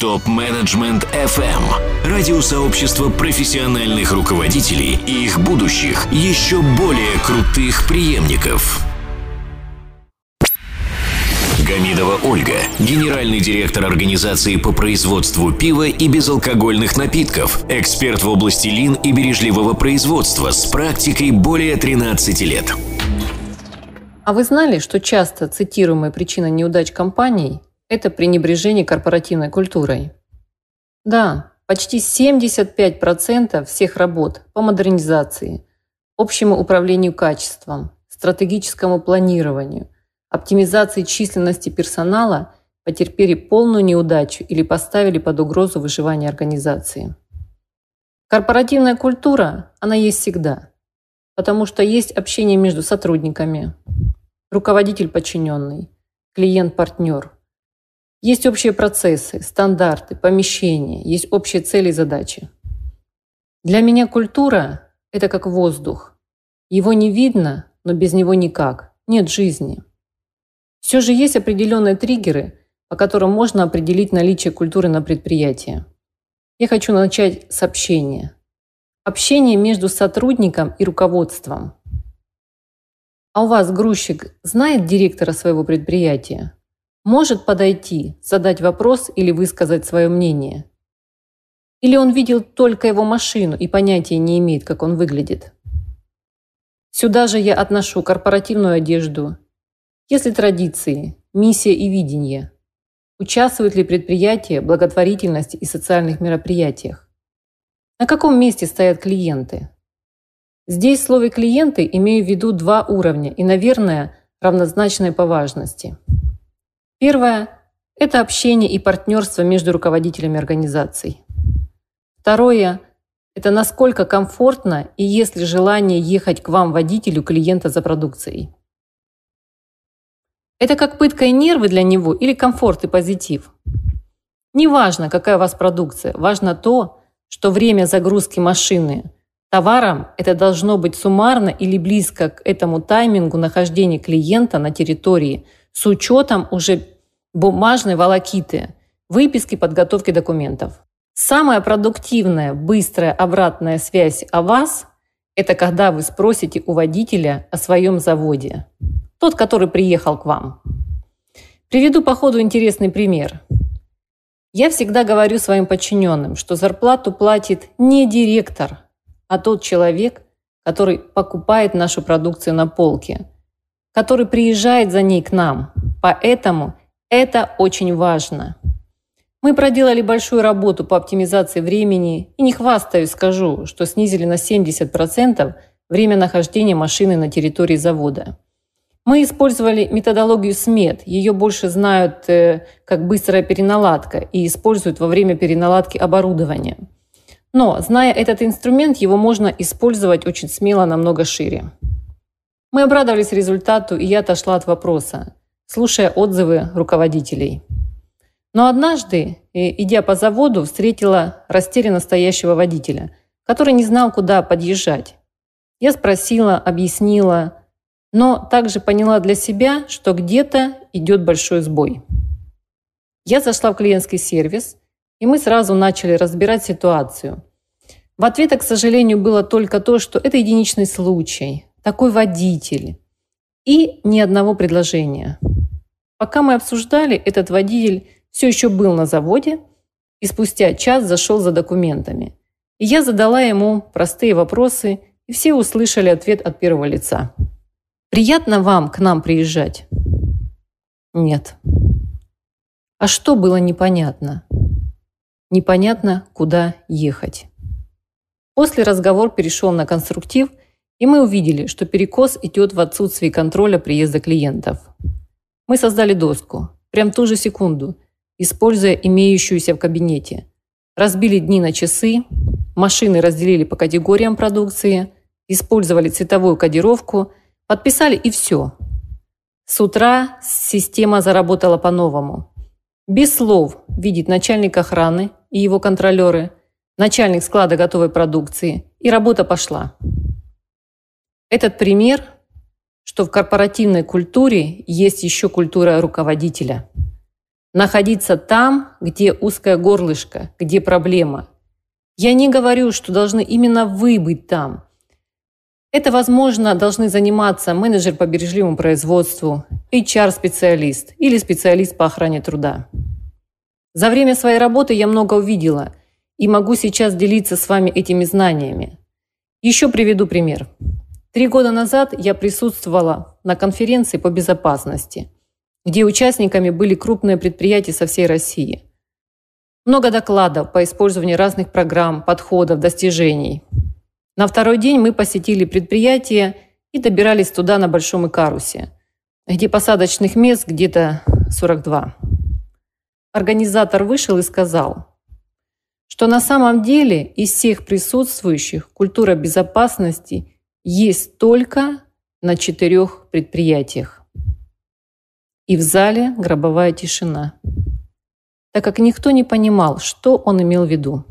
Топ-менеджмент FM. Радиосообщество профессиональных руководителей и их будущих, еще более крутых преемников. Гамидова Ольга, генеральный директор организации по производству пива и безалкогольных напитков, эксперт в области лин и бережливого производства с практикой более 13 лет. А вы знали, что часто цитируемая причина неудач компаний – это пренебрежение корпоративной культурой? Да, почти 75% всех работ по модернизации, общему управлению качеством, стратегическому планированию, оптимизации численности персонала потерпели полную неудачу или поставили под угрозу выживание организации. Корпоративная культура, она есть всегда, потому что есть общение между сотрудниками, руководитель-подчиненный, клиент-партнер. Есть общие процессы, стандарты, помещения, есть общие цели и задачи. Для меня культура – это как воздух. Его не видно, но без него никак. Нет жизни. Все же есть определенные триггеры, по которым можно определить наличие культуры на предприятии. Я хочу начать с общения. Общение между сотрудником и руководством – а у вас грузчик знает директора своего предприятия? Может подойти, задать вопрос или высказать свое мнение? Или он видел только его машину и понятия не имеет, как он выглядит? Сюда же я отношу корпоративную одежду. Если традиции, миссия и видение. Участвует ли предприятие в благотворительности и социальных мероприятиях? На каком месте стоят клиенты? Здесь в слове «клиенты» имею в виду два уровня и, наверное, равнозначные по важности. Первое – это общение и партнерство между руководителями организаций. Второе – это насколько комфортно и есть ли желание ехать к вам водителю клиента за продукцией. Это как пытка и нервы для него или комфорт и позитив. Неважно, какая у вас продукция, важно то, что время загрузки машины – Товаром это должно быть суммарно или близко к этому таймингу нахождения клиента на территории с учетом уже бумажной волокиты, выписки подготовки документов. Самая продуктивная, быстрая обратная связь о вас – это когда вы спросите у водителя о своем заводе. Тот, который приехал к вам. Приведу по ходу интересный пример. Я всегда говорю своим подчиненным, что зарплату платит не директор – а тот человек, который покупает нашу продукцию на полке, который приезжает за ней к нам. Поэтому это очень важно. Мы проделали большую работу по оптимизации времени и не хвастаюсь, скажу, что снизили на 70% время нахождения машины на территории завода. Мы использовали методологию СМЕТ. Ее больше знают э, как быстрая переналадка и используют во время переналадки оборудования – но, зная этот инструмент, его можно использовать очень смело намного шире. Мы обрадовались результату, и я отошла от вопроса, слушая отзывы руководителей. Но однажды, э, идя по заводу, встретила растерянно стоящего водителя, который не знал, куда подъезжать. Я спросила, объяснила, но также поняла для себя, что где-то идет большой сбой. Я зашла в клиентский сервис и мы сразу начали разбирать ситуацию. В ответа, к сожалению, было только то, что это единичный случай, такой водитель. И ни одного предложения. Пока мы обсуждали, этот водитель все еще был на заводе и спустя час зашел за документами. И я задала ему простые вопросы, и все услышали ответ от первого лица. «Приятно вам к нам приезжать?» «Нет». А что было непонятно? Непонятно, куда ехать. После разговор перешел на конструктив, и мы увидели, что перекос идет в отсутствии контроля приезда клиентов. Мы создали доску, прям ту же секунду, используя имеющуюся в кабинете. Разбили дни на часы, машины разделили по категориям продукции, использовали цветовую кодировку, подписали и все. С утра система заработала по-новому. Без слов видит начальник охраны и его контролеры, начальник склада готовой продукции, и работа пошла. Этот пример, что в корпоративной культуре есть еще культура руководителя. находиться там, где узкое горлышко, где проблема. Я не говорю, что должны именно вы быть там. Это, возможно, должны заниматься менеджер по бережливому производству, HR-специалист или специалист по охране труда. За время своей работы я много увидела и могу сейчас делиться с вами этими знаниями. Еще приведу пример. Три года назад я присутствовала на конференции по безопасности, где участниками были крупные предприятия со всей России. Много докладов по использованию разных программ, подходов, достижений. На второй день мы посетили предприятие и добирались туда на Большом Икарусе, где посадочных мест где-то 42. Организатор вышел и сказал, что на самом деле из всех присутствующих культура безопасности есть только на четырех предприятиях. И в зале гробовая тишина, так как никто не понимал, что он имел в виду.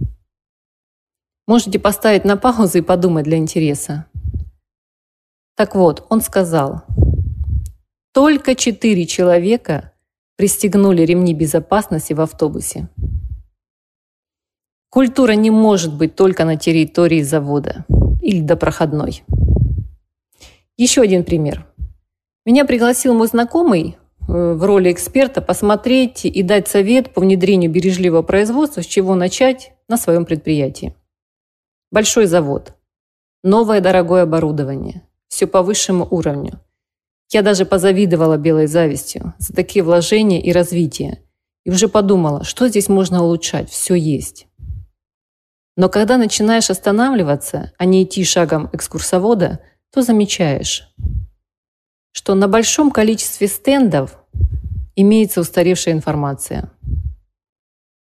Можете поставить на паузу и подумать для интереса. Так вот, он сказал, только четыре человека пристегнули ремни безопасности в автобусе. Культура не может быть только на территории завода или до проходной. Еще один пример. Меня пригласил мой знакомый э, в роли эксперта посмотреть и дать совет по внедрению бережливого производства, с чего начать на своем предприятии. Большой завод, новое дорогое оборудование, все по высшему уровню. Я даже позавидовала белой завистью за такие вложения и развитие. И уже подумала, что здесь можно улучшать, все есть. Но когда начинаешь останавливаться, а не идти шагом экскурсовода – то замечаешь, что на большом количестве стендов имеется устаревшая информация.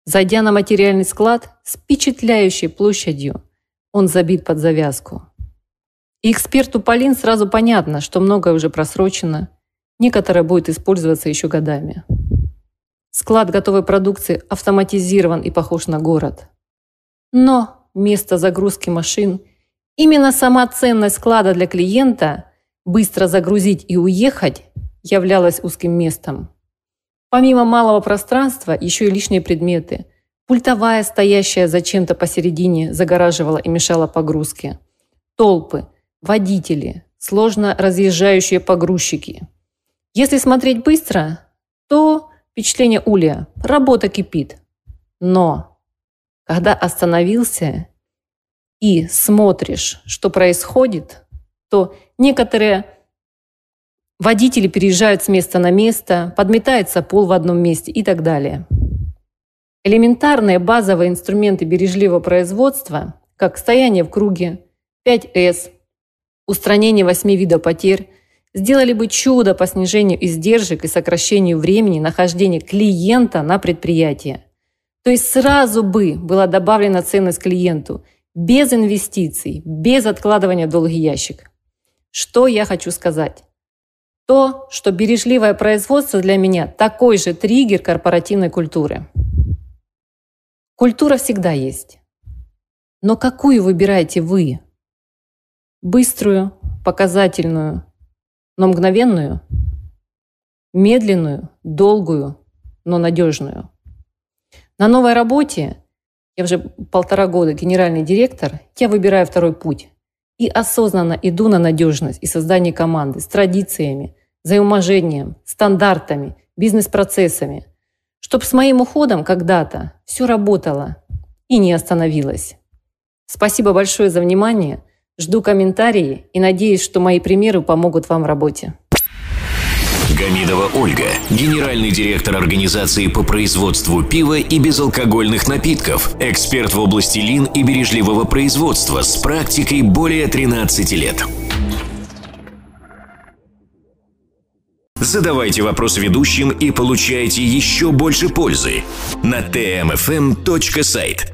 Зайдя на материальный склад с впечатляющей площадью, он забит под завязку. И эксперту Полин сразу понятно, что многое уже просрочено, некоторое будет использоваться еще годами. Склад готовой продукции автоматизирован и похож на город. Но место загрузки машин – Именно сама ценность склада для клиента быстро загрузить и уехать являлась узким местом. Помимо малого пространства, еще и лишние предметы. Пультовая, стоящая зачем-то посередине, загораживала и мешала погрузке. Толпы, водители, сложно разъезжающие погрузчики. Если смотреть быстро, то впечатление улья. Работа кипит. Но когда остановился и смотришь, что происходит, то некоторые водители переезжают с места на место, подметается пол в одном месте и так далее. Элементарные базовые инструменты бережливого производства, как стояние в круге, 5С, устранение 8 видов потерь, сделали бы чудо по снижению издержек и сокращению времени нахождения клиента на предприятии. То есть сразу бы была добавлена ценность клиенту – без инвестиций, без откладывания в долгий ящик. Что я хочу сказать? То, что бережливое производство для меня такой же триггер корпоративной культуры. Культура всегда есть. Но какую выбираете вы? Быструю, показательную, но мгновенную? Медленную, долгую, но надежную? На новой работе я уже полтора года генеральный директор, я выбираю второй путь. И осознанно иду на надежность и создание команды с традициями, взаимоуважением, стандартами, бизнес-процессами, чтобы с моим уходом когда-то все работало и не остановилось. Спасибо большое за внимание. Жду комментарии и надеюсь, что мои примеры помогут вам в работе. Гамидова Ольга, генеральный директор организации по производству пива и безалкогольных напитков, эксперт в области лин и бережливого производства с практикой более 13 лет. Задавайте вопрос ведущим и получайте еще больше пользы на tmfm.site.